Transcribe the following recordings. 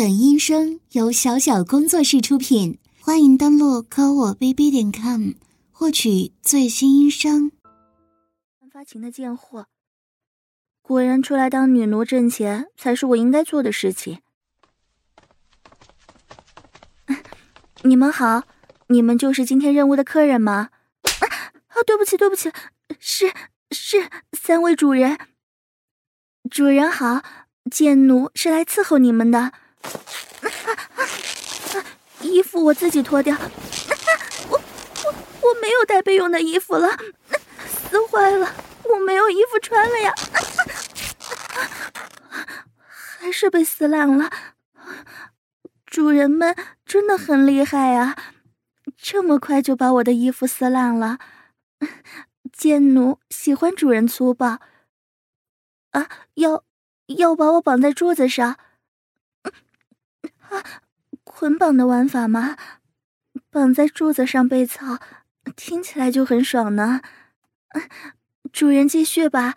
本音声由小小工作室出品，欢迎登录科我 bb 点 com 获取最新音声。发情的贱货，果然出来当女奴挣钱才是我应该做的事情。你们好，你们就是今天任务的客人吗？啊，对不起，对不起，是是三位主人。主人好，贱奴是来伺候你们的。衣服我自己脱掉。我我我没有带备用的衣服了，撕坏了，我没有衣服穿了呀！还是被撕烂了。主人们真的很厉害啊，这么快就把我的衣服撕烂了。贱奴喜欢主人粗暴啊！要要把我绑在柱子上。啊，捆绑的玩法吗？绑在柱子上被操，听起来就很爽呢。主人继续吧，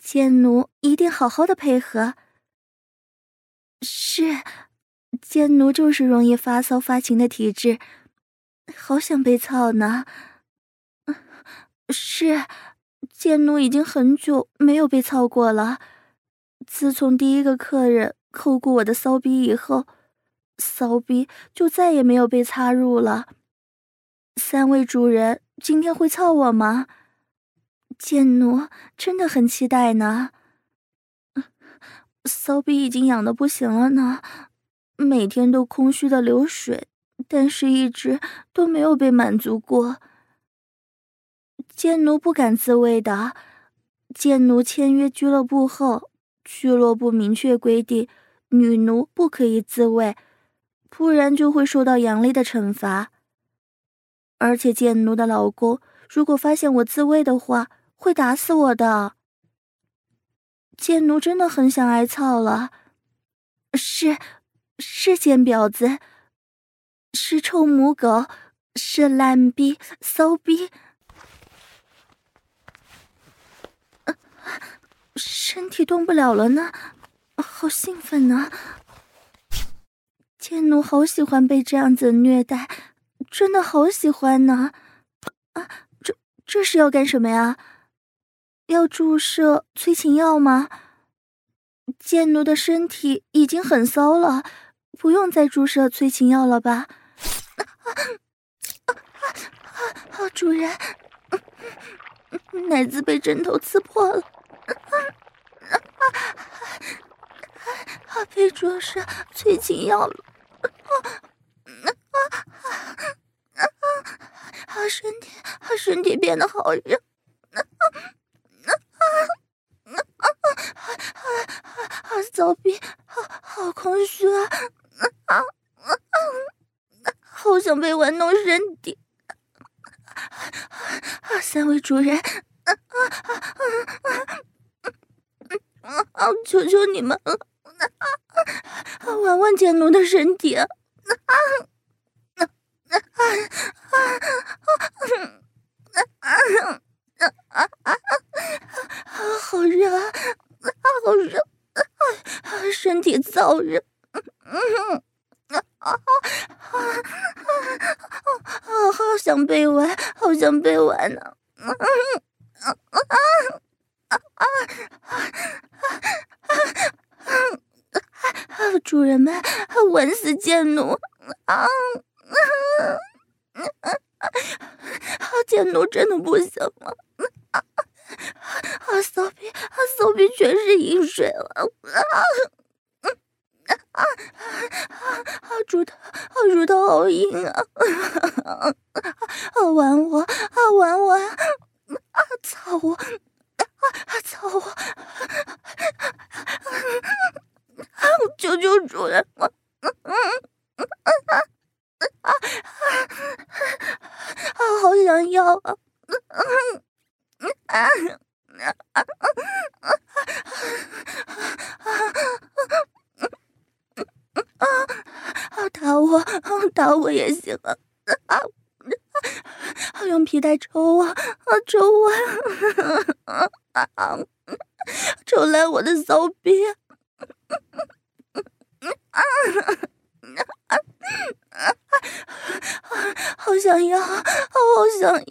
贱奴一定好好的配合。是，贱奴就是容易发骚发情的体质，好想被操呢。是，贱奴已经很久没有被操过了，自从第一个客人扣过我的骚逼以后。骚逼就再也没有被插入了。三位主人今天会操我吗？贱奴真的很期待呢。骚逼已经痒的不行了呢，每天都空虚的流水，但是一直都没有被满足过。贱奴不敢自慰的。贱奴签约俱乐部后，俱乐部明确规定，女奴不可以自慰。不然就会受到严厉的惩罚，而且贱奴的老公如果发现我自慰的话，会打死我的。贱奴真的很想挨操了，是是贱婊子，是臭母狗，是烂逼骚逼，身体动不了了呢，好兴奋呢。贱奴好喜欢被这样子虐待，真的好喜欢呢！啊，这这是要干什么呀？要注射催情药吗？贱奴的身体已经很骚了，不用再注射催情药了吧？啊啊啊啊！主人，奶子被针头刺破了。啊啊啊！被注射催情药了。啊啊啊啊！身体，身体变得好热，啊啊啊啊啊！好骚逼，好好空虚啊！啊啊啊！好想被玩弄身体。啊！三位主人，啊啊啊啊啊！求求你们了！啊啊！玩玩贱奴的身体，啊啊啊啊啊啊啊啊！好热啊！好热！啊！身好热！嗯啊啊啊啊！好想被玩，好想被玩呢！嗯啊啊啊啊啊啊！啊！主人们，玩死贱奴啊！啊啊啊！贱奴真的不行了啊！啊骚逼，啊骚逼全是淫水了いい。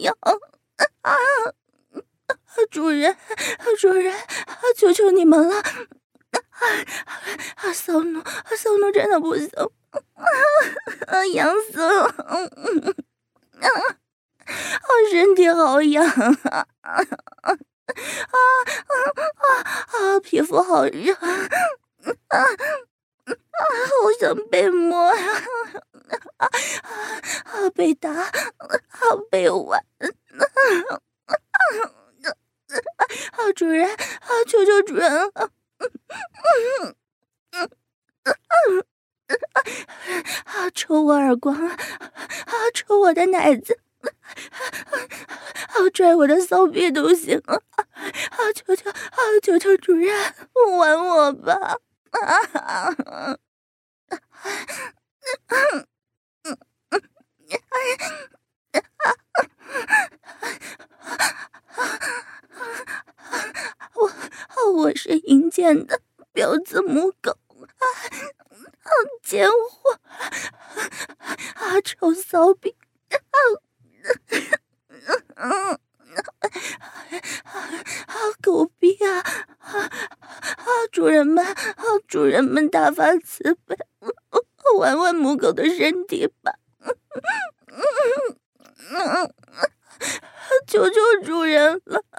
想要啊！主人，主人，求求你们了！啊，骚奴，骚奴真的不行，啊，痒死了！啊，身体好痒啊！啊啊啊啊！皮肤好热啊！啊，好想被摸呀！啊啊，被打，啊，被玩！啊，主人，啊，求求主人了！啊，抽我耳光！啊，抽我的奶子！啊，拽我的骚逼都行！啊，求求，啊，求求主人，玩我吧！啊！我我是阴间的婊子母狗啊！贱货啊！臭骚逼啊！啊，狗逼啊！啊啊，主人们，啊，主人们大发慈悲，玩玩母狗的身体吧！求求主人了！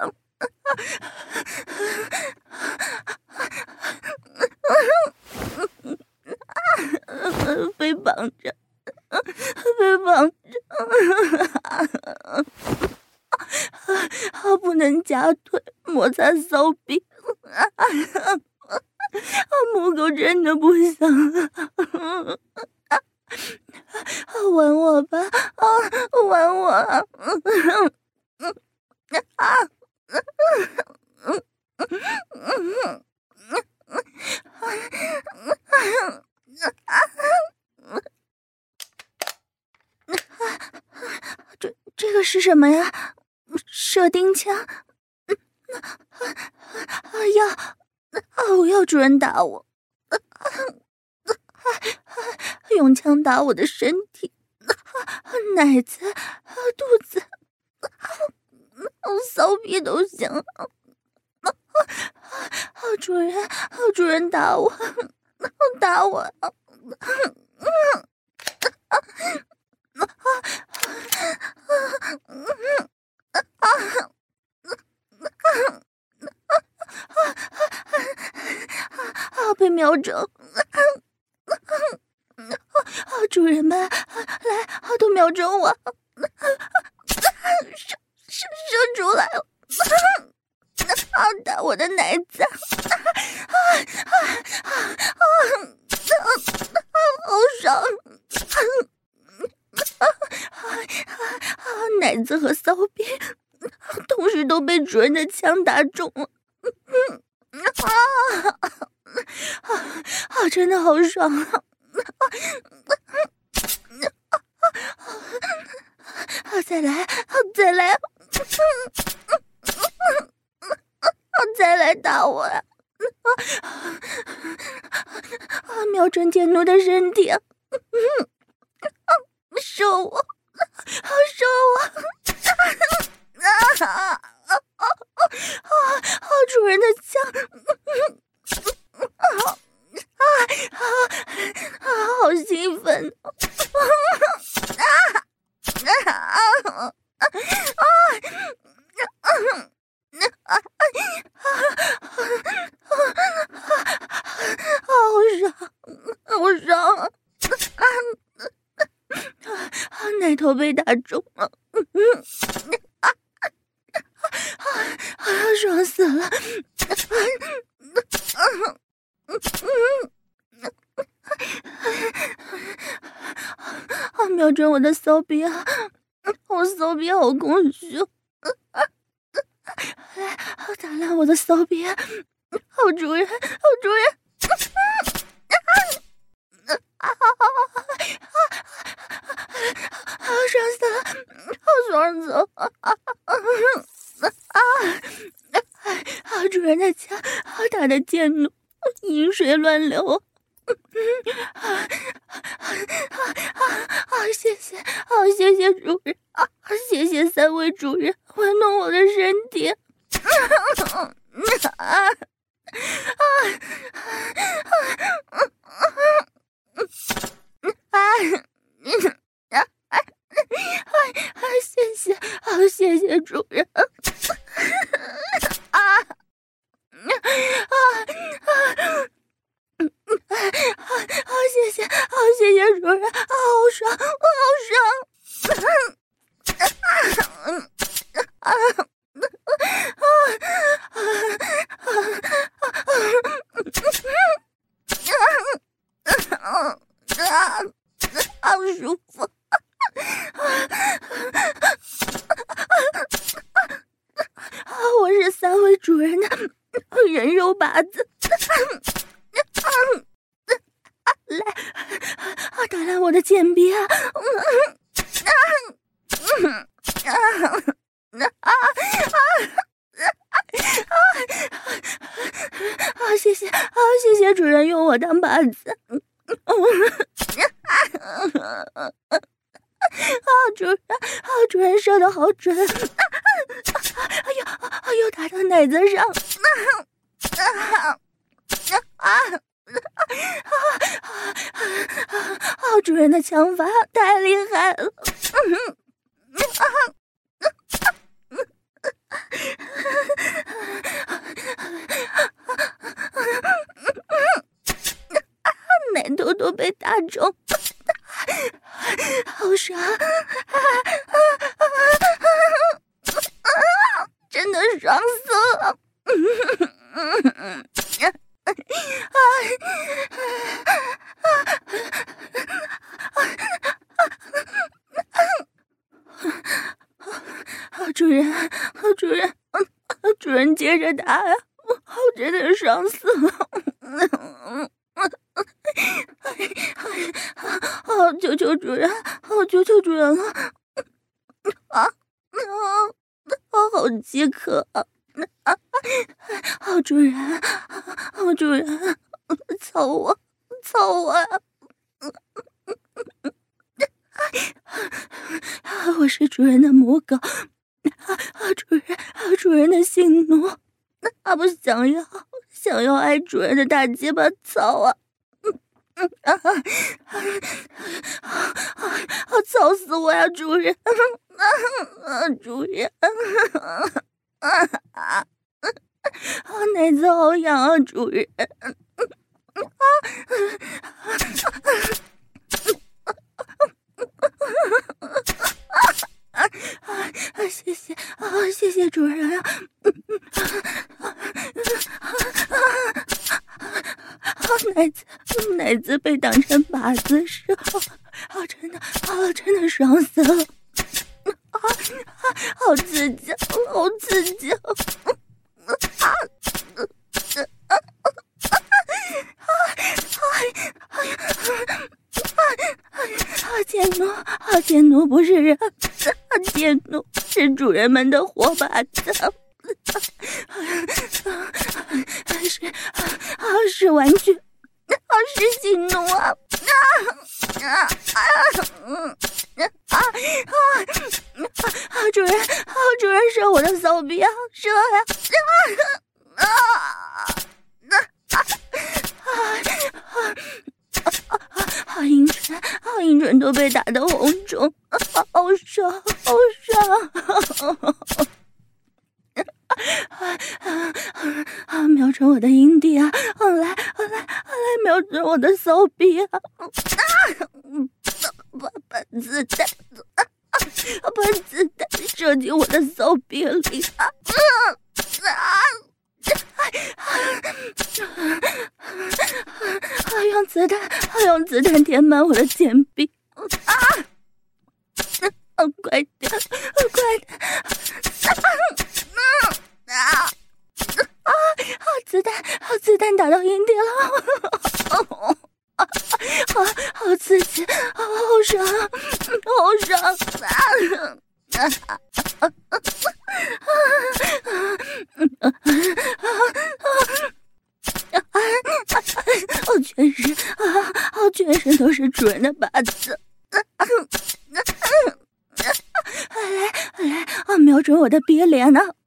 被绑着，被绑着。啊！不能夹腿摩擦骚逼，啊！母狗真的不想啊！吻我吧，啊，吻我！啊啊！这这个是什么呀？射钉枪，嗯，要，哦，要主人打我，用枪打我的身体，奶子，肚子，骚逼都行，主人，主人打我，打我，啊啊啊啊啊啊啊啊！被瞄准！啊，主人们，来，都瞄准我！射射射出来了！啊，打我的奶子！啊啊啊啊！好爽！啊啊啊！奶子和骚逼同时都被主人的枪打中了，啊啊啊！真的好爽啊！啊，再来，再来，再来打我呀！啊，瞄准贱奴的身体。收我，收我！啊啊啊啊啊！啊！主人的枪！啊啊啊啊！好兴奋！啊啊啊啊！奶头被打中了，嗯嗯，啊啊啊啊！爽死了，啊啊嗯嗯啊！瞄准我的骚逼啊！我骚逼好空虚，啊来，打烂我的骚逼！好主人，好主人！啊啊啊啊！好爽死了，好爽死了！啊啊啊啊！啊！主人的家，好大的贱奴，淫水乱流。啊啊啊啊！谢谢，好谢谢主人。谢谢三位主人玩弄我的身体。啊啊啊啊啊主人，主人，主人接着打呀！我真的爽死了！好，求求主人，好，求求主人了！啊啊！好饥渴啊！好主人，好主人，操我，操我！我是主人的母狗。啊，主人，啊，主人的性奴，他不想要，想要挨主主人的大鸡巴操啊！嗯啊啊啊啊！操死我呀，主人！啊啊，主人！啊啊啊！奶子好痒啊，主人！啊啊啊！啊啊！谢谢啊，谢谢主人啊！奶子，奶子被当成靶子时候，啊，真的啊，真的爽死了！啊啊，好刺激，好刺激！啊啊啊啊啊啊！啊！贱奴，啊！贱奴不是人，啊！贱奴是主人们的活靶子，是啊，是玩具，啊，是性奴啊！啊啊啊！嗯啊啊啊！主人，啊，主人射我的骚逼啊！射呀！啊啊啊啊啊！好阴唇，好阴唇都被打得红肿，好爽，好爽！啊啊啊，瞄准我的阴蒂啊！来，来，来，瞄准我的骚逼啊！啊，把把子弹，把子弹射进我的骚逼里啊！啊！用子弹，用子弹填满我的前臂！啊！快点，快点！啊啊啊！好子弹，好子弹打到阴蒂了！啊好好刺激，好爽，好爽！啊啊啊啊啊！啊啊！我全身啊，我全身都是主人的靶子。来来啊，瞄准我的逼脸呢！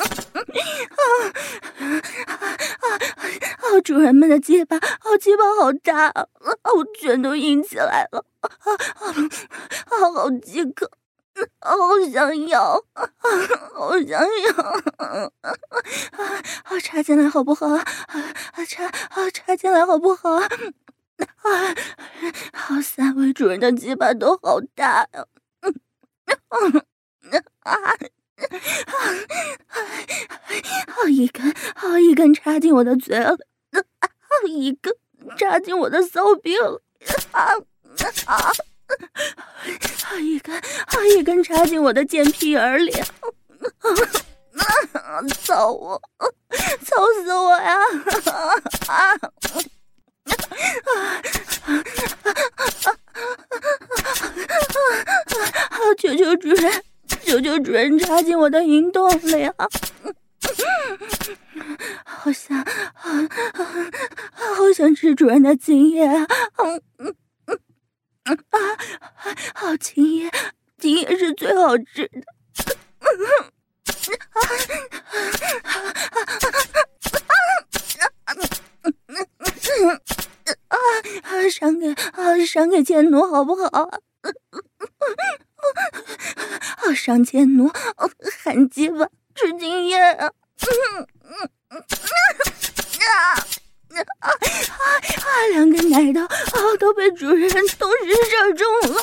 啊啊啊！主人们的结巴，好鸡巴好大，啊，我全都硬起来了，啊啊啊！好饥渴，好想要，啊，好想要，啊，插进来好不好？啊，插，啊，插进来好不好？啊，好，三位主人的鸡巴都好大呀，啊，啊。好一根，好一根插进我的嘴里，好一根插进我的骚逼里，啊啊！好一根，好一根插进我的贱屁眼里，啊！操我，操死我呀！啊啊！啊啊啊啊啊啊，求求主人！求求主人插进我的阴洞里啊！好想，好，好想吃主人的精液啊！啊，好精液，精液是最好吃的。啊，赏给啊，赏给贱奴好不好？好上贱奴，喊鸡巴吃精液啊！啊啊啊！两个奶头啊都被主人同时射中了！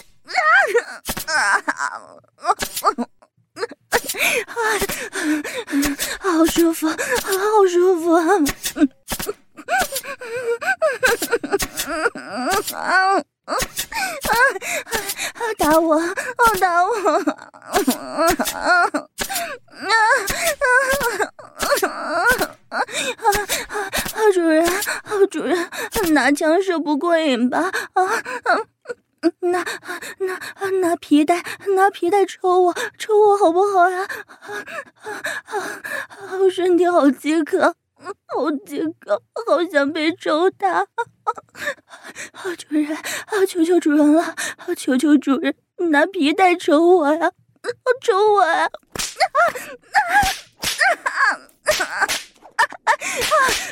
啊啊啊！好舒服，好舒服啊！啊！啊啊！打我！哦，打我！啊啊啊啊！主人，主人，拿枪射不过瘾吧？啊啊！拿拿拿皮带，拿皮带抽我，抽我好不好呀？啊啊啊！我身体好饥渴。好饥渴，好想被抽打！好主人，啊，求求主人了！求求主人，拿皮带抽我呀！抽我呀！啊啊啊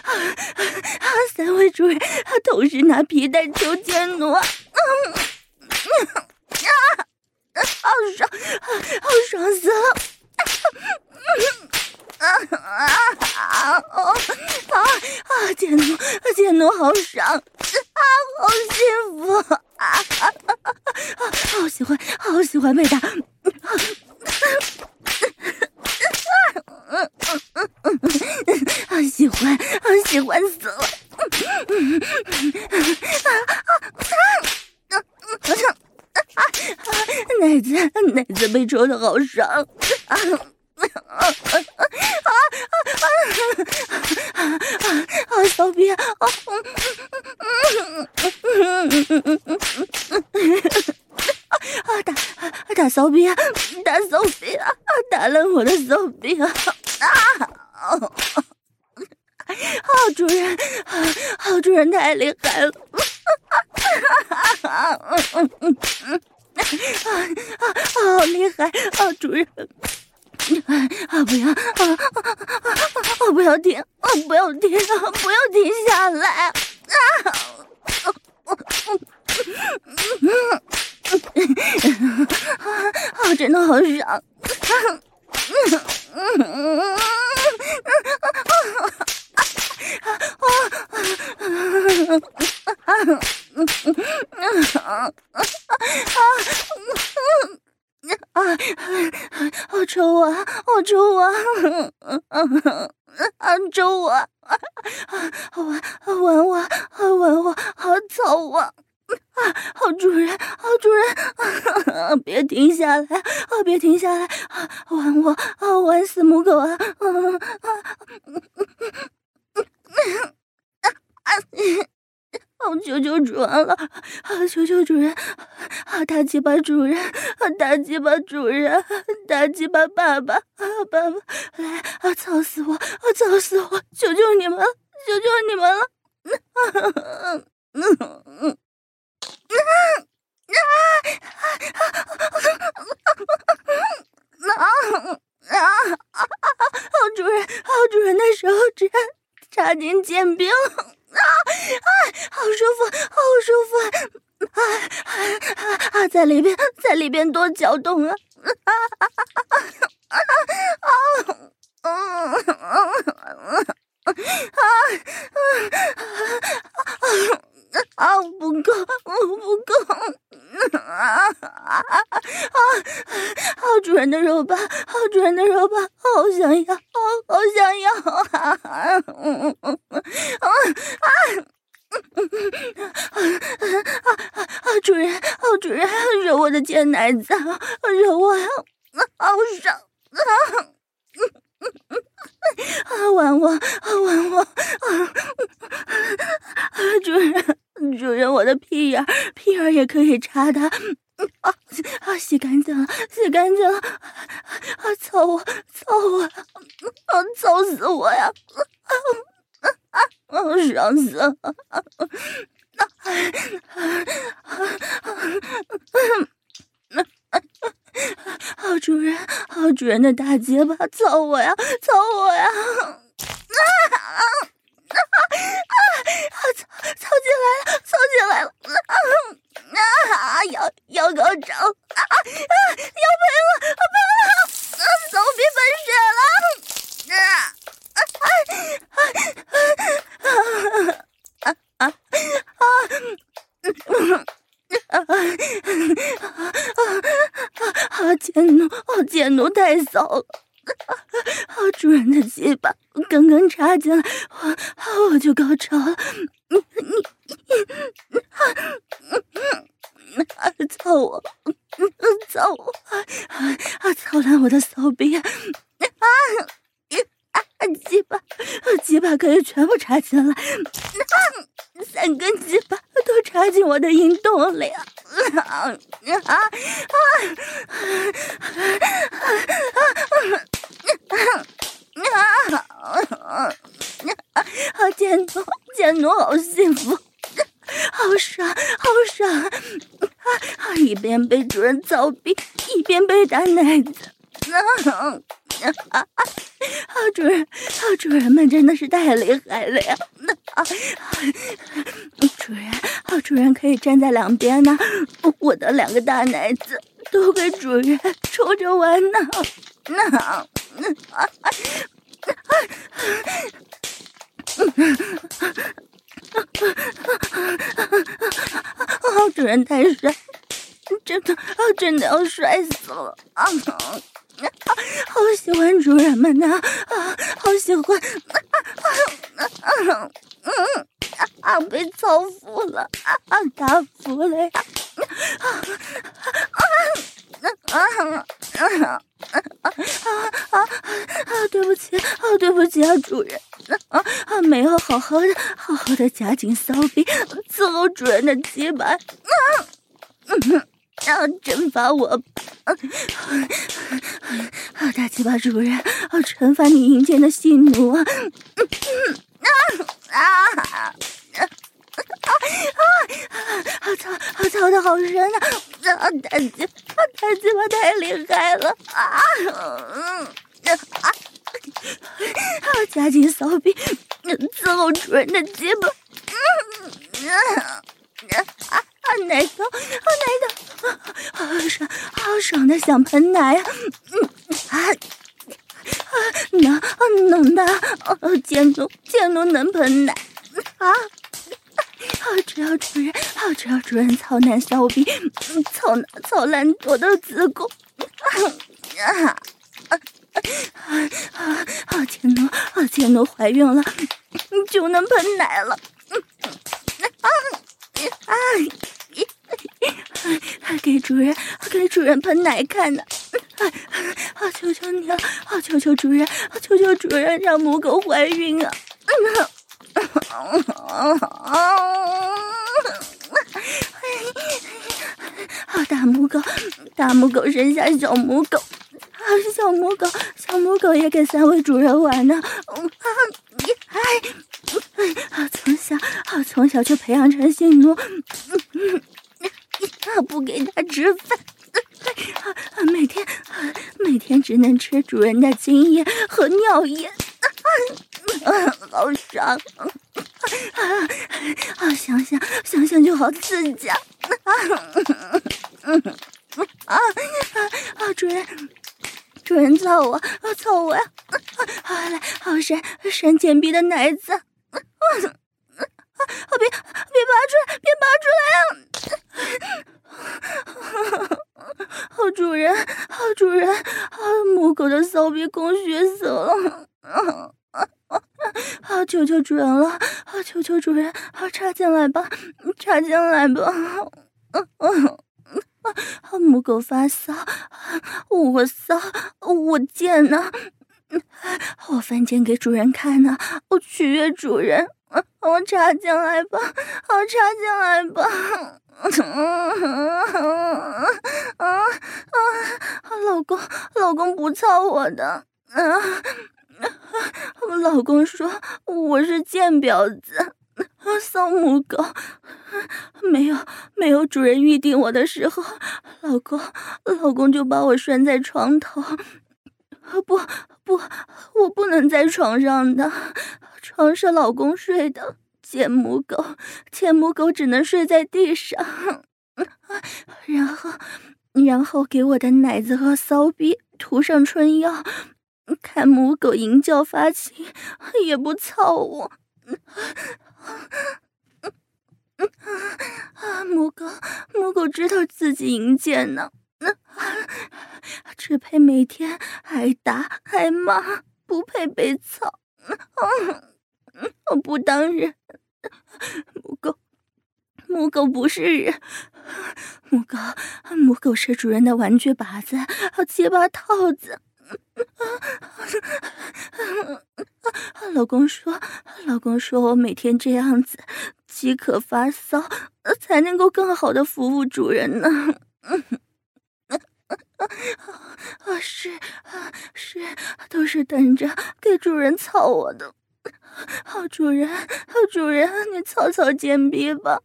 啊啊！三位主人，同时拿皮带抽贱奴！啊啊！好爽，好爽死了！啊啊啊！哦啊啊！贱奴，贱奴好爽啊，好幸福啊啊啊啊！好喜欢，好喜欢被打。好喜欢，好喜欢死了。奶子，奶子被抽的好爽啊！啊啊啊啊啊啊啊！好骚逼啊！啊啊打打骚逼啊！打骚逼啊！打烂我的骚逼啊！啊！好主人，好主人太厉害了！啊啊嗯嗯嗯啊啊！好厉害！好主人。啊！不要！啊啊啊！不要停！啊！不要停！不要停下来！啊！啊！真的好爽！啊！啊！啊好抽啊！好抽啊！啊！抽我！啊！玩玩我！玩我！好操啊！啊！好主人！好主人！别停下来！啊！别停下来！玩我！啊！玩死母狗啊！好，求求主人了！啊，求求主人！啊，大鸡巴主人！啊，大鸡巴主人！大鸡巴爸爸！啊，爸爸，来啊，操死我！啊，操死我！求求你们了！求求你们了！啊啊啊啊啊！好主人，好主人的手指插进剑柄。啊啊，好舒服，好舒服！啊啊啊，在里边，在里边多搅动啊！啊啊啊啊啊啊！啊啊啊！不够，不够！啊啊啊！好主人的肉棒，好主人的肉棒，好想要，好好想要！啊啊嗯嗯嗯啊啊！啊主人，好主人，揉孩子，揉我，好爽！啊！啊，玩我，啊玩我！啊，主人。主人，我的屁眼，屁眼也可以插的，啊啊！洗干净了，洗干净了，啊！操我，操我，啊！操死我呀！啊啊啊！爽死了！啊啊啊啊！好主人，好主那大结巴，操我呀，操我呀！啊啊！啊啊啊！操操进来了，操进来了！啊啊！要要高潮！啊啊！要喷了，喷了！手臂喷血了！啊啊啊啊啊啊！啊啊！贱奴，贱奴太骚了！好主人的鸡巴刚刚插进来，我我就高潮了。你你你，啊！操我！操我！啊！操烂我的骚逼！啊！啊！鸡巴，鸡巴可以全部插进来，三根鸡巴都插进我的阴洞里。啊啊啊贱奴，贱奴好幸福，好爽，好爽！啊，一边被主人操逼，一边被打奶子。啊啊！好主人，好主人们真的是太厉害了呀！啊，主人，好主人可以站在两边呢，我的两个大奶子都给主人抽着玩呢。那啊啊啊！好主人太帅，真的啊，真的要帅死了啊！好喜欢主人们呐，啊，好喜欢，啊啊啊嗯啊，被操服了，啊，打服了呀，啊啊啊啊啊啊啊！对不起，啊，对不起啊，主人，啊啊，没有好好的好好的夹紧骚逼伺候主人的鸡巴，啊嗯。要惩罚我，啊啊！大鸡巴主人，啊惩罚你阴间的性奴啊！啊啊啊啊啊！操啊操的好深啊！啊大鸡巴大鸡巴太厉害了啊！嗯啊啊！夹紧骚逼，伺候主人的鸡巴，嗯啊啊！啊奶头，啊奶头，啊好爽，好爽的想喷奶啊！嗯啊啊能啊能的，哦贱奴贱奴能喷奶啊！啊只要主人，啊只要主人操男骚逼，操操烂我的子宫啊啊啊 啊啊贱奴啊贱奴怀孕了，就能喷奶了，啊啊！给主人，给主人喷奶看呢！啊，求求你了！啊，求求主人！啊，求求主人让母狗怀孕啊！啊大母狗，大母狗生下小母狗，啊，小母狗，小母狗也跟三位主人玩呢。啊，哎，啊，从小，啊，从小就培养成性奴，啊，不给它吃饭，啊，每天，啊每天只能吃主人的精液和尿液，啊，好爽。啊啊！想想想想就好刺激啊！啊啊啊啊！主人，主人操我，操我呀！啊，来，好伸伸贱逼的奶子！啊啊！别别拔出来，别拔出来啊！好主人，好主人，啊，母狗的骚逼供血死了！啊！啊啊！求求主人了！啊！求求主人！啊！插进来吧，插进来吧！啊啊！母狗发骚，我骚，我贱呢！我犯贱给主人看呢！我取悦主人！我插进来吧，我插进来吧！啊啊啊！老公，老公不操我的啊！我老公说我是贱婊子，骚母狗，没有没有主人预定我的时候，老公老公就把我拴在床头，不不，我不能在床上的，床是老公睡的，贱母狗，贱母狗只能睡在地上，然后然后给我的奶子和骚逼涂上春药。看母狗淫叫发情，也不操我。母狗，母狗知道自己淫贱呢，只配每天挨打挨骂，不配被操。我不当人，母狗，母狗不是人，母狗，母狗是主人的玩具靶子，结巴套子。老公说：“老公说我每天这样子即可发骚，才能够更好的服务主人呢。”啊，是啊，是，都是等着给主人操我的。好主人，好主人，你操操贱逼吧。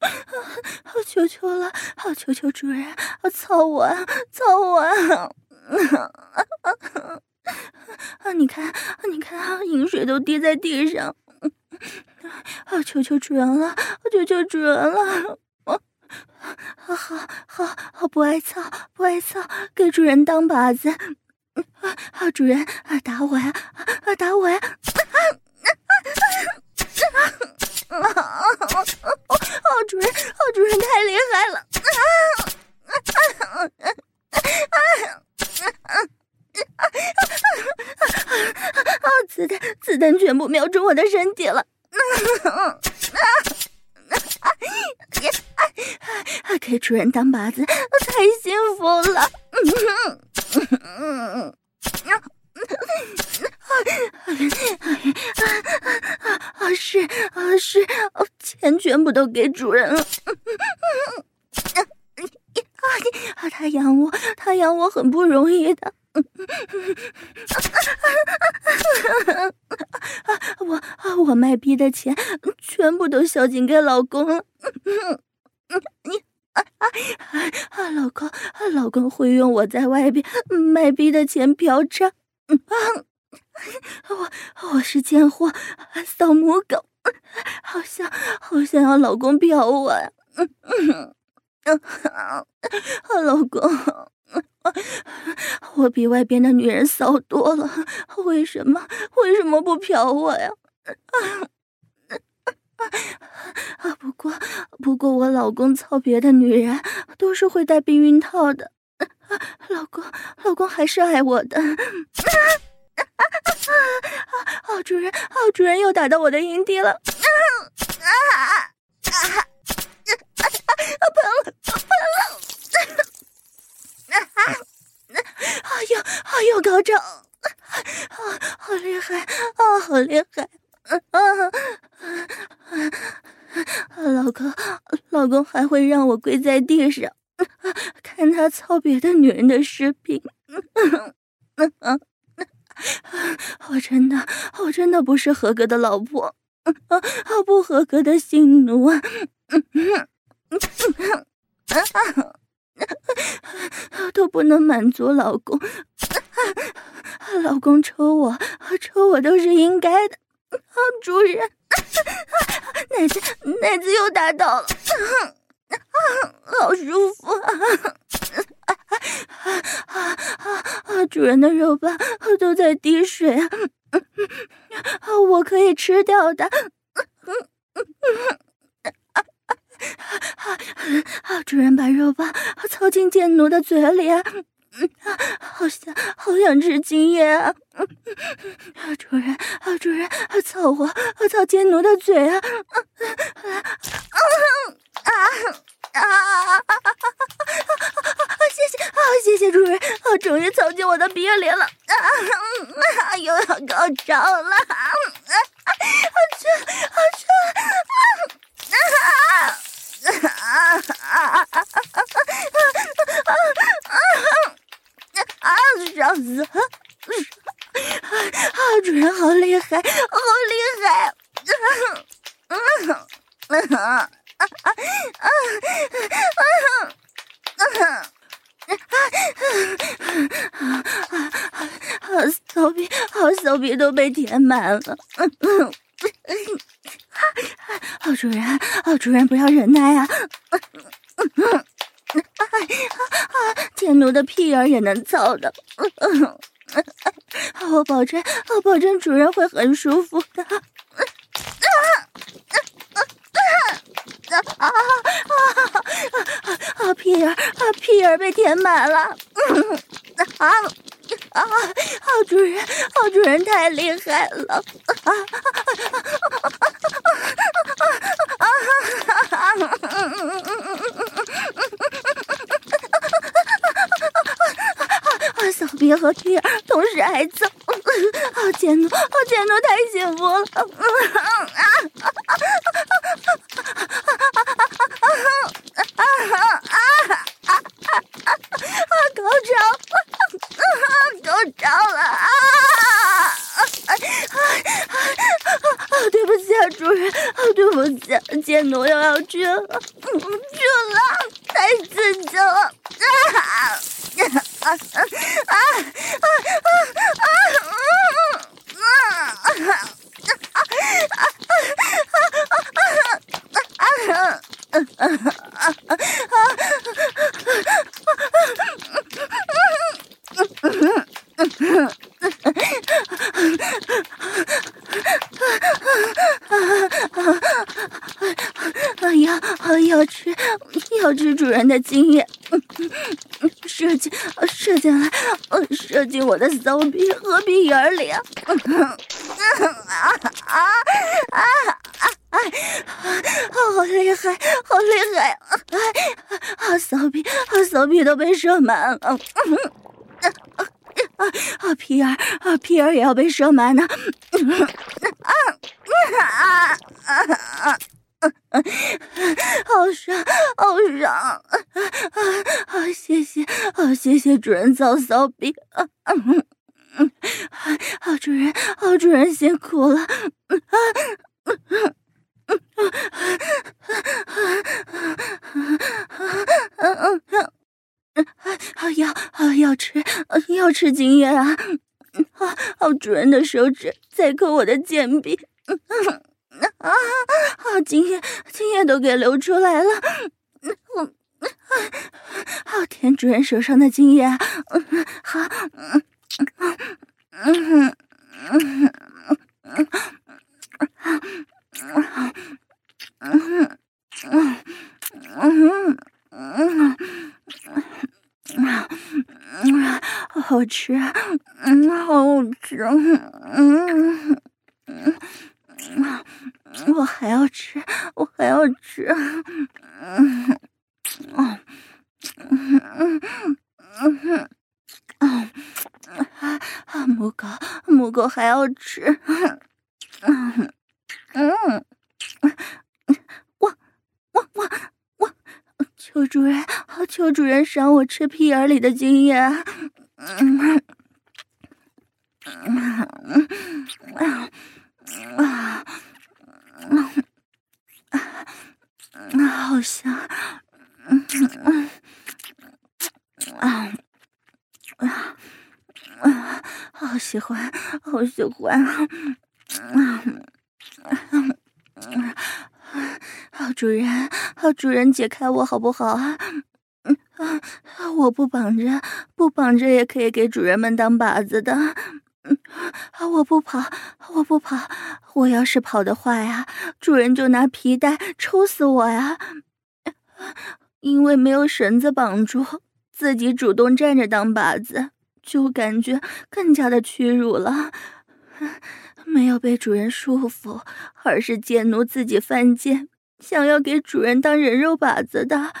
好求求了，好求求主人，操我，操我！啊！你看，你看，饮水都滴在地上。啊！求求主人了，求求主人了！好好好 好，不爱操，不爱操，给主人当靶子。啊主人，啊，打我呀！啊，打我呀！啊啊啊啊！好主人，好主人，太厉害了！啊啊啊啊啊啊啊啊！子弹，子弹全部瞄准我的身体了！给主人当靶子，太幸福了！啊啊啊是啊是，钱全部都给主人了。啊啊，他养我，他养我很不容易的。我啊我卖逼的钱全部都孝敬给老公了。你啊啊老公，老公会用我在外边卖逼的钱嫖娼。啊 我我是贱货，骚母狗，好想好想要老公嫖我呀。嗯嗯嗯啊，老公，我比外边的女人骚多了，为什么为什么不嫖我呀？啊啊啊，不过不过我老公操别的女人都是会带避孕套的，老公老公还是爱我的。好主人，好主人又打到我的阴蒂了。啊！喷了，喷了！啊！好有，好有高潮！啊，好厉害！啊，好厉害！老公，老公还会让我跪在地上，看他操别的女人的视频。我真的，我真的不是合格的老婆，不合格的性奴啊！都不能满足老公，老公抽我，抽我都是应该的。主人，奶子，奶子又打到了，好舒服啊啊啊啊！主人的肉棒都在滴水啊，我可以吃掉的啊。主人把肉棒操进贱奴的嘴里啊，好想好想吃精液啊！主人，啊主人，操我，操贱奴的嘴啊！啊啊！啊啊啊啊啊啊啊啊！谢谢啊，谢谢主人，啊，终于凑近我的鼻梁了，啊，又要高潮了，啊，去啊去啊啊啊啊啊啊啊啊啊啊！笑死！啊，主人好厉害，好厉害！啊，啊，啊。啊啊啊啊啊啊！骚逼，好骚逼都被填满了。嗯嗯，好主人，好主人，不要忍耐啊！贱奴的屁眼也能操的，我保证，我保证主人会很舒服的。啊啊啊！啊啊啊啊屁眼，屁眼被填满了。啊啊！好主人，好主人太厉害了。啊啊啊！小鳖和屁儿同时挨揍，好贱奴，好贱奴，太幸福了！啊，的骚逼和屁眼里啊！啊啊啊啊啊！好厉害，好厉害！啊，啊骚逼，骚逼都被射满了！啊啊，屁眼，啊屁眼也要被射满呢！啊啊啊啊！好爽，好爽！啊啊！谢好谢谢主人造骚逼！啊嗯嗯，好主人，好主人辛苦了！啊嗯嗯嗯嗯嗯，要要吃要吃精液啊！好，好主人的手指在抠我的贱逼！啊！好，精液，精液都给流出来了。我，昊天主人手上的精液，好，嗯嗯嗯嗯嗯嗯嗯嗯嗯嗯，好吃，嗯，好吃，嗯嗯嗯。我还要吃，我还要吃。啊！嗯嗯嗯嗯嗯！啊！母狗，母狗还要吃！嗯嗯！我我我我，求主人，求主人赏我吃屁眼里的精液！嗯嗯嗯啊啊！好香！嗯嗯啊啊啊，好喜欢，好喜欢！啊啊，好主人，好主人，解开我好不好啊？啊，我不绑着，不绑着也可以给主人们当靶子的。啊，我不跑，我不跑。我要是跑的话呀，主人就拿皮带抽死我呀。因为没有绳子绑住，自己主动站着当靶子，就感觉更加的屈辱了。没有被主人束缚，而是贱奴自己犯贱，想要给主人当人肉靶子的。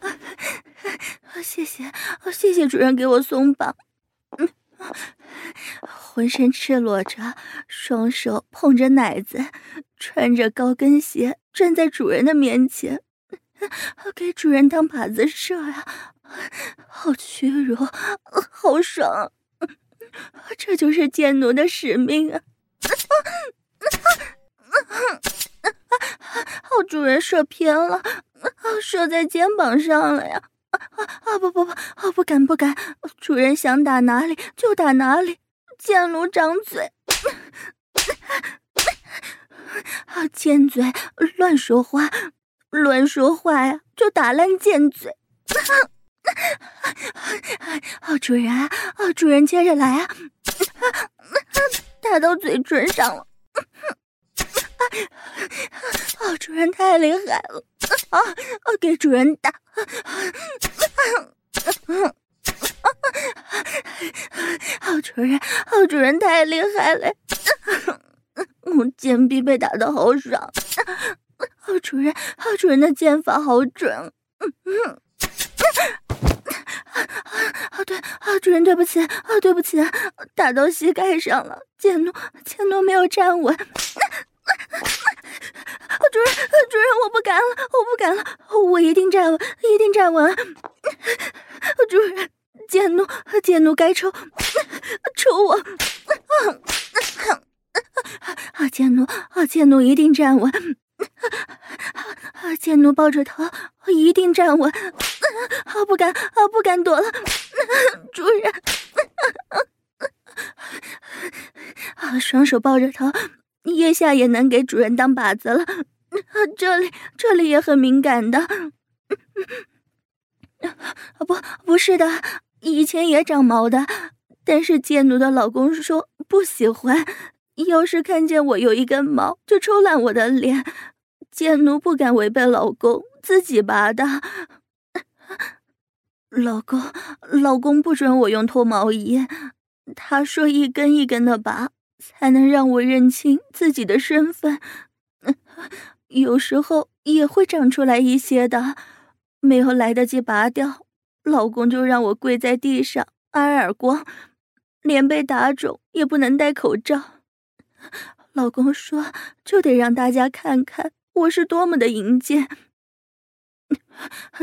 谢谢，谢谢主人给我松绑。浑身赤裸着，双手捧着奶子，穿着高跟鞋站在主人的面前，给主人当靶子射呀，好屈辱，好爽，这就是贱奴的使命啊！好主人射偏了，射在肩膀上了呀！啊啊不不不，啊不敢不敢！主人想打哪里就打哪里，贱奴掌嘴，啊贱嘴，乱说话，乱说话呀，就打烂贱嘴！啊主人啊，主人接着来啊，打到嘴唇上了。啊！主人太厉害了！啊啊！给主人打！啊啊啊好主人，好主人太厉害了！我贱婢被打得好爽！好主人，好主人的剑法好准！嗯嗯啊对，啊主人对不起，啊对不起，打到膝盖上了，剑奴，剑奴没有站稳。主人，主人，我不敢了，我不敢了，我一定站稳，一定站稳。主人，贱奴，贱奴该抽，抽我！啊，贱奴，啊，贱奴一定站稳。啊，贱奴抱着头，一定站稳。啊，不敢，啊，不敢躲了。主人，啊，双手抱着头。腋下也能给主人当靶子了，这里这里也很敏感的。不，不是的，以前也长毛的，但是贱奴的老公说不喜欢，要是看见我有一根毛，就抽烂我的脸。贱奴不敢违背老公，自己拔的。老公，老公不准我用脱毛仪，他说一根一根的拔。才能让我认清自己的身份，有时候也会长出来一些的，没有来得及拔掉，老公就让我跪在地上挨耳光，脸被打肿也不能戴口罩。老公说，就得让大家看看我是多么的淫贱。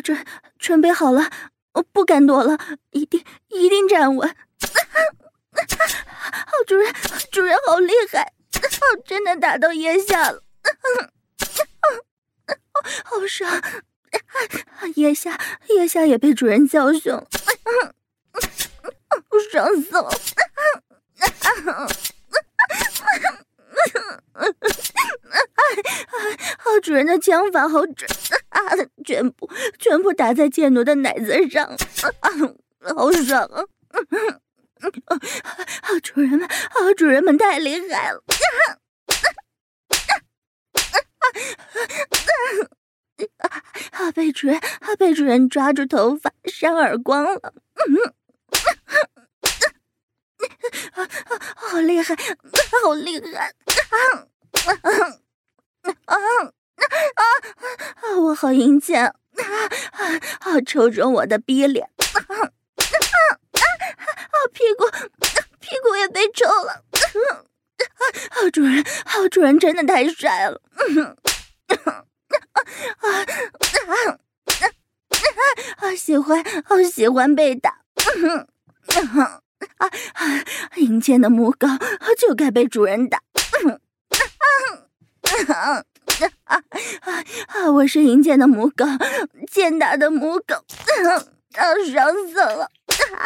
准准备好了，我不敢躲了，一定一定站稳。主人，主人好厉害！真的打到腋下了，好爽！腋下，腋下也被主人教训了，爽死了！好主人的枪法好准啊！全部全部打在贱奴的奶子上，好爽啊！好主人们，好主人们太厉害了！啊，被主人，啊，被主人抓住头发扇耳光了！啊，好厉害，好厉害！啊啊啊！我好淫贱！啊啊！抽中我的逼脸！屁股，屁股也被抽了。好主人，好主人真的太帅了。啊啊啊！喜欢，好喜欢被打。啊啊！阴间的母狗就该被主人打。啊啊啊！我是阴间的母狗，贱打的母狗，啊，爽死了！啊，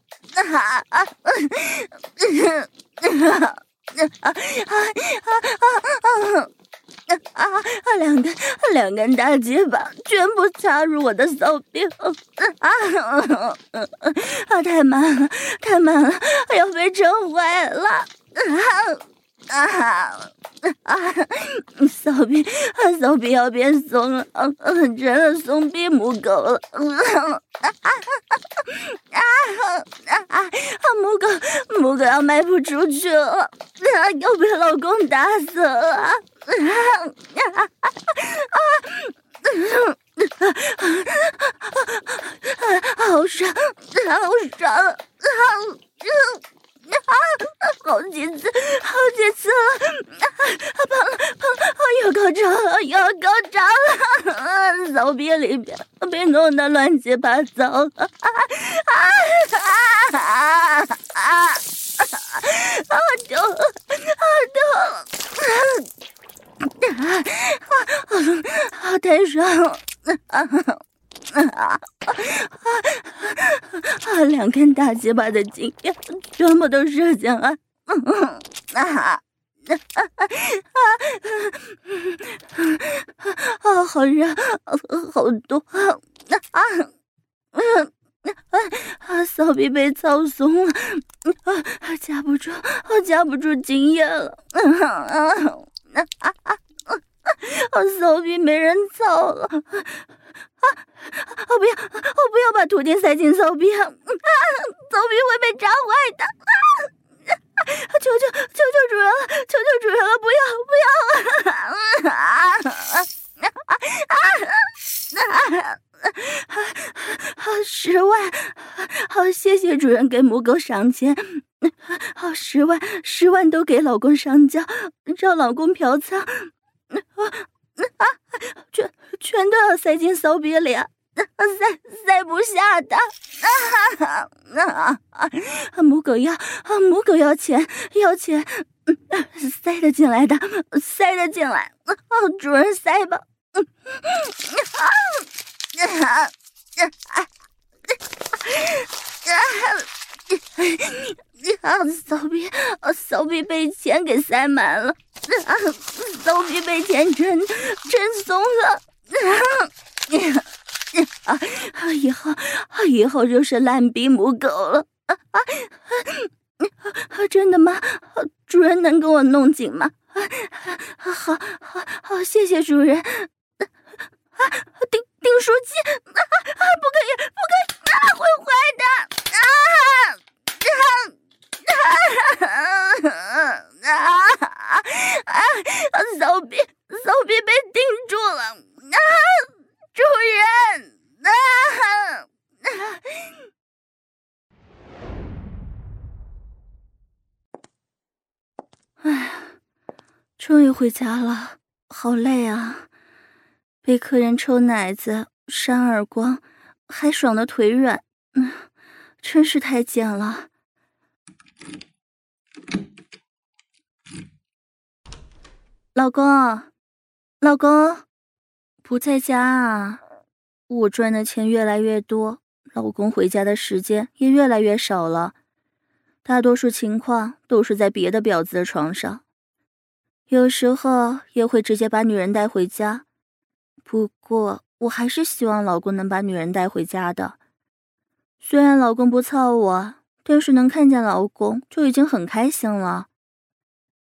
啊啊啊啊啊啊啊啊啊啊啊两根两根大鸡巴全部插入我的骚逼啊啊太慢了太慢了要被撑坏了啊啊啊！骚逼，骚逼要变松了，成了松逼母狗了！啊啊啊啊！母狗，母狗要卖不出去了，要被老公打死了！啊啊啊啊！好爽，好爽！啊啊！啊，啊好几次，好几次了，啊，胖了，胖了，又高潮了，又高潮了，啊，骚逼里边被弄得乱七八糟了，啊啊啊啊啊！好痛，好痛，啊啊啊！太爽了，啊！啊啊啊！两根大鸡巴的精液全部都射进来，啊啊啊啊！好热，好多啊啊啊啊！骚逼被操松了，啊夹不住，夹不住精液了，啊啊啊啊！骚逼没人操了。啊！我不要！我不要把图钉塞进骚逼啊！骚逼会被扎坏的！啊！求求求求主人了！求求主人了！不要不要！啊啊啊啊！好十万！好谢谢主人给母狗赏钱！好十万十万都给老公上交，让老公嫖娼！啊！啊！全全都要塞进骚逼里，塞塞不下的！啊啊啊！母狗要啊，母狗要钱，要钱，塞得进来的，塞得进来，啊，主人塞吧！啊啊啊啊！啊！啊骚逼，骚逼被钱给塞满了。啊！骚逼被钱真真松了，啊！啊以后以后就是烂逼母狗了，啊啊！真的吗？主人能给我弄紧吗？好好好，谢谢主人。啊！订订书机，啊啊！不可以不可以，啊会坏的，啊啊啊啊！啊啊！骚逼，骚逼被钉住了！啊，主人！啊！哎，终于回家了，好累啊！被客人抽奶子、扇耳光，还爽的腿软，嗯，真是太贱了。老公，老公，不在家啊！我赚的钱越来越多，老公回家的时间也越来越少了，大多数情况都是在别的婊子的床上，有时候也会直接把女人带回家。不过，我还是希望老公能把女人带回家的。虽然老公不操我，但是能看见老公就已经很开心了。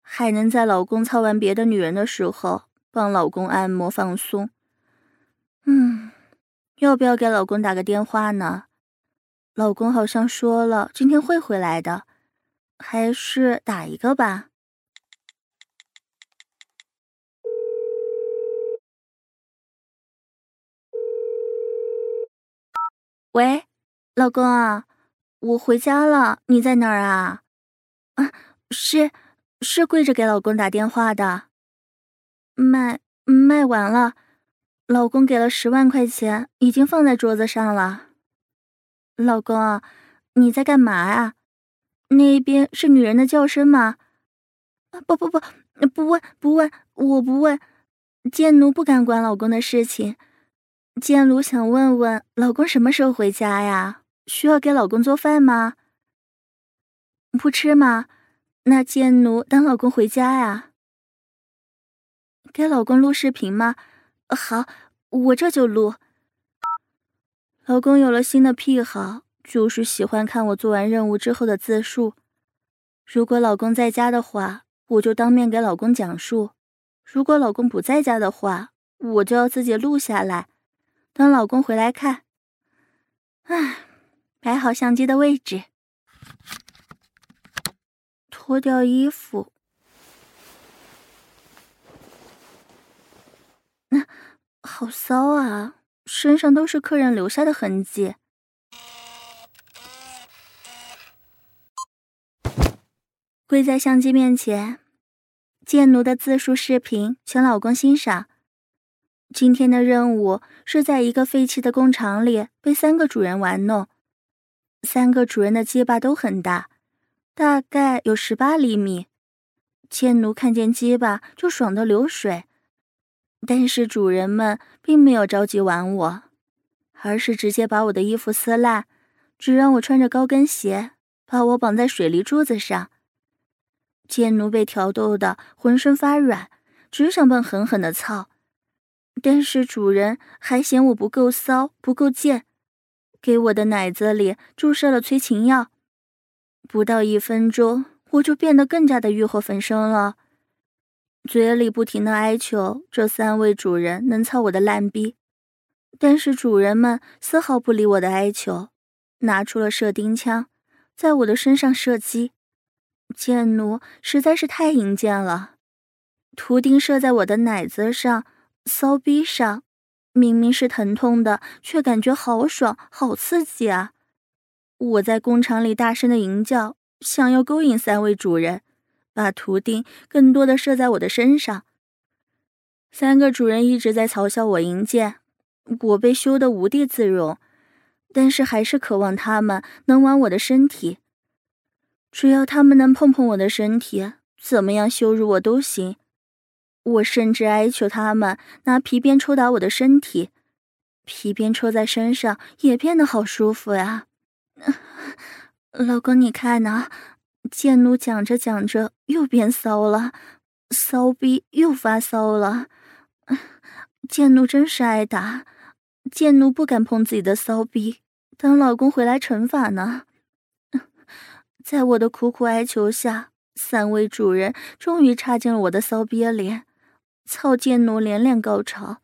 还能在老公操完别的女人的时候帮老公按摩放松，嗯，要不要给老公打个电话呢？老公好像说了今天会回来的，还是打一个吧。喂，老公啊，我回家了，你在哪儿啊？啊，是，是跪着给老公打电话的，卖卖完了。老公给了十万块钱，已经放在桌子上了。老公，你在干嘛呀？那边是女人的叫声吗？啊不不不，不问不问，我不问。贱奴不敢管老公的事情。贱奴想问问老公什么时候回家呀？需要给老公做饭吗？不吃吗？那贱奴等老公回家呀。给老公录视频吗？好，我这就录。老公有了新的癖好，就是喜欢看我做完任务之后的自述。如果老公在家的话，我就当面给老公讲述；如果老公不在家的话，我就要自己录下来，等老公回来看。唉，摆好相机的位置，脱掉衣服。那好骚啊！身上都是客人留下的痕迹。跪在相机面前，贱奴的自述视频，请老公欣赏。今天的任务是在一个废弃的工厂里被三个主人玩弄。三个主人的鸡巴都很大，大概有十八厘米。贱奴看见鸡巴就爽得流水。但是主人们并没有着急玩我，而是直接把我的衣服撕烂，只让我穿着高跟鞋，把我绑在水泥柱子上。贱奴被挑逗的浑身发软，只想笨狠狠的操。但是主人还嫌我不够骚，不够贱，给我的奶子里注射了催情药。不到一分钟，我就变得更加的欲火焚身了。嘴里不停的哀求这三位主人能操我的烂逼，但是主人们丝毫不理我的哀求，拿出了射钉枪，在我的身上射击。贱奴实在是太淫贱了，图钉射在我的奶子上、骚逼上，明明是疼痛的，却感觉好爽、好刺激啊！我在工厂里大声的淫叫，想要勾引三位主人。把图钉更多的射在我的身上。三个主人一直在嘲笑我淫贱，我被羞得无地自容，但是还是渴望他们能玩我的身体。只要他们能碰碰我的身体，怎么样羞辱我都行。我甚至哀求他们拿皮鞭抽打我的身体，皮鞭抽在身上也变得好舒服呀。老公，你看呢？贱奴讲着讲着又变骚了，骚逼又发骚了。贱奴真是挨打，贱奴不敢碰自己的骚逼，等老公回来惩罚呢。在我的苦苦哀求下，三位主人终于插进了我的骚逼里，操贱奴连连高潮。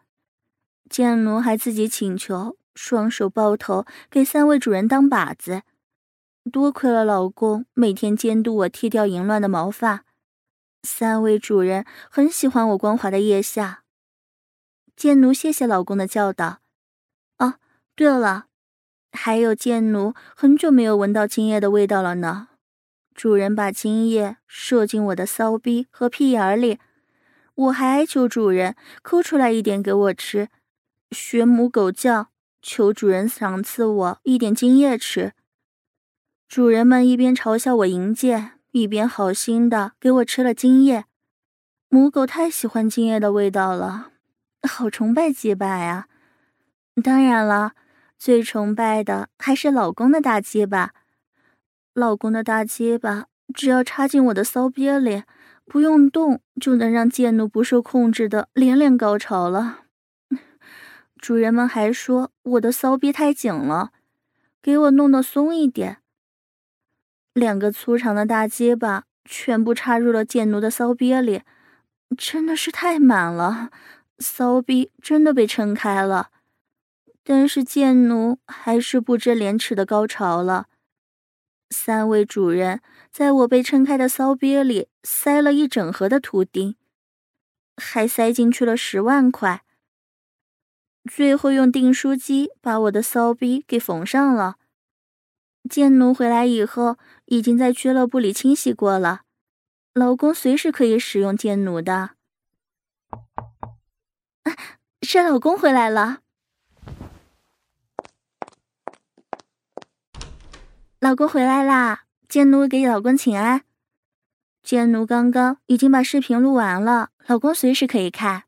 贱奴还自己请求，双手抱头给三位主人当靶子。多亏了老公每天监督我剃掉淫乱的毛发，三位主人很喜欢我光滑的腋下。贱奴谢谢老公的教导。哦，对了，还有贱奴很久没有闻到精液的味道了呢。主人把精液射进我的骚逼和屁眼里，我还哀求主人抠出来一点给我吃，学母狗叫，求主人赏赐我一点精液吃。主人们一边嘲笑我淫贱，一边好心的给我吃了精液。母狗太喜欢精液的味道了，好崇拜鸡巴呀！当然了，最崇拜的还是老公的大鸡巴。老公的大鸡巴只要插进我的骚逼里，不用动就能让贱奴不受控制的连连高潮了。主人们还说我的骚逼太紧了，给我弄得松一点。两个粗长的大鸡巴全部插入了贱奴的骚逼里，真的是太满了，骚逼真的被撑开了。但是贱奴还是不知廉耻的高潮了。三位主人在我被撑开的骚逼里塞了一整盒的图钉，还塞进去了十万块。最后用订书机把我的骚逼给缝上了。贱奴回来以后，已经在俱乐部里清洗过了。老公随时可以使用贱奴的。是老公回来了。老公回来啦！贱奴给老公请安。贱奴刚刚已经把视频录完了，老公随时可以看。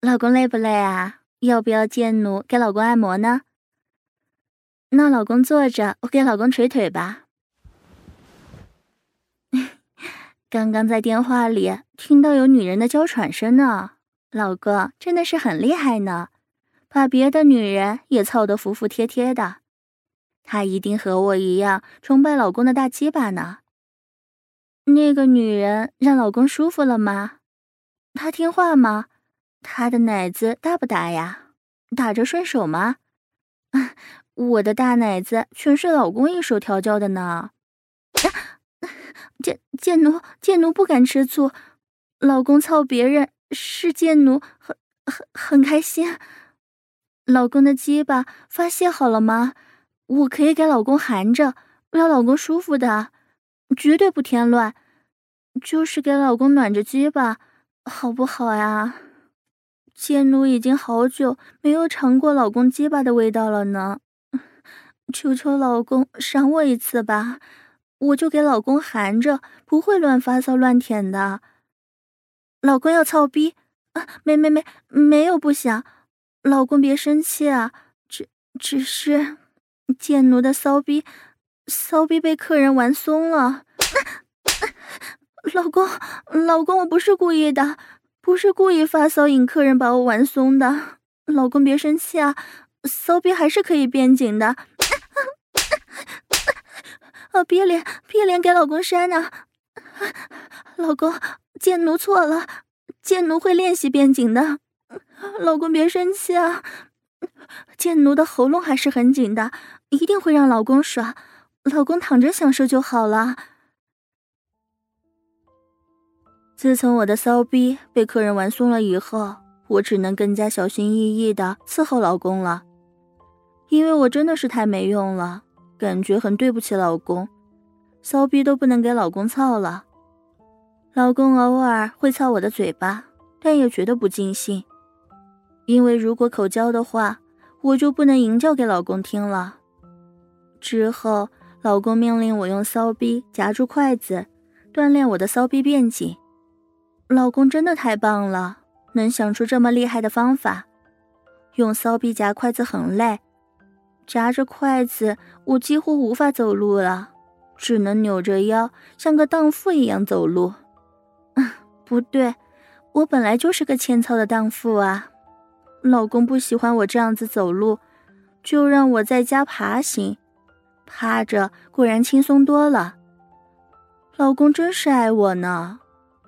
老公累不累啊？要不要贱奴给老公按摩呢？那老公坐着，我给老公捶腿吧。刚刚在电话里听到有女人的娇喘声呢，老公真的是很厉害呢，把别的女人也操得服服帖帖的。她一定和我一样崇拜老公的大鸡巴呢。那个女人让老公舒服了吗？她听话吗？她的奶子大不大呀？打着顺手吗？我的大奶子全是老公一手调教的呢。贱贱奴，贱奴不敢吃醋。老公操别人是贱奴，很很很开心。老公的鸡巴发泄好了吗？我可以给老公含着，让老公舒服的，绝对不添乱，就是给老公暖着鸡巴，好不好呀？贱奴已经好久没有尝过老公鸡巴的味道了呢，求求老公赏我一次吧，我就给老公含着，不会乱发骚乱舔的。老公要操逼啊？没没没，没有不想，老公别生气啊，只只是。贱奴的骚逼，骚逼被客人玩松了。老公，老公，我不是故意的，不是故意发骚引客人把我玩松的。老公别生气啊，骚逼还是可以变紧的。啊，别脸，别脸给老公扇呢。老公，贱奴错了，贱奴会练习变紧的。老公别生气啊。贱奴的喉咙还是很紧的，一定会让老公爽，老公躺着享受就好了。自从我的骚逼被客人玩松了以后，我只能更加小心翼翼的伺候老公了，因为我真的是太没用了，感觉很对不起老公，骚逼都不能给老公操了。老公偶尔会操我的嘴巴，但也觉得不尽兴，因为如果口交的话。我就不能吟叫给老公听了。之后，老公命令我用骚逼夹住筷子，锻炼我的骚逼变紧。老公真的太棒了，能想出这么厉害的方法。用骚逼夹筷子很累，夹着筷子我几乎无法走路了，只能扭着腰，像个荡妇一样走路。嗯，不对，我本来就是个欠操的荡妇啊。老公不喜欢我这样子走路，就让我在家爬行，趴着果然轻松多了。老公真是爱我呢。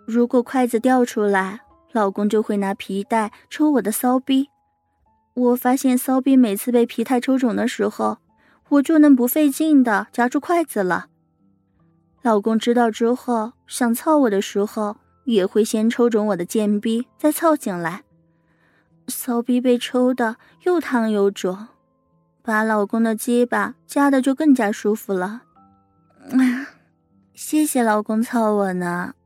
如果筷子掉出来，老公就会拿皮带抽我的骚逼。我发现骚逼每次被皮带抽肿的时候，我就能不费劲的夹住筷子了。老公知道之后，想操我的时候，也会先抽肿我的贱逼，再操进来。骚逼被抽的又烫又肿，把老公的鸡巴夹的就更加舒服了。谢谢老公操我呢。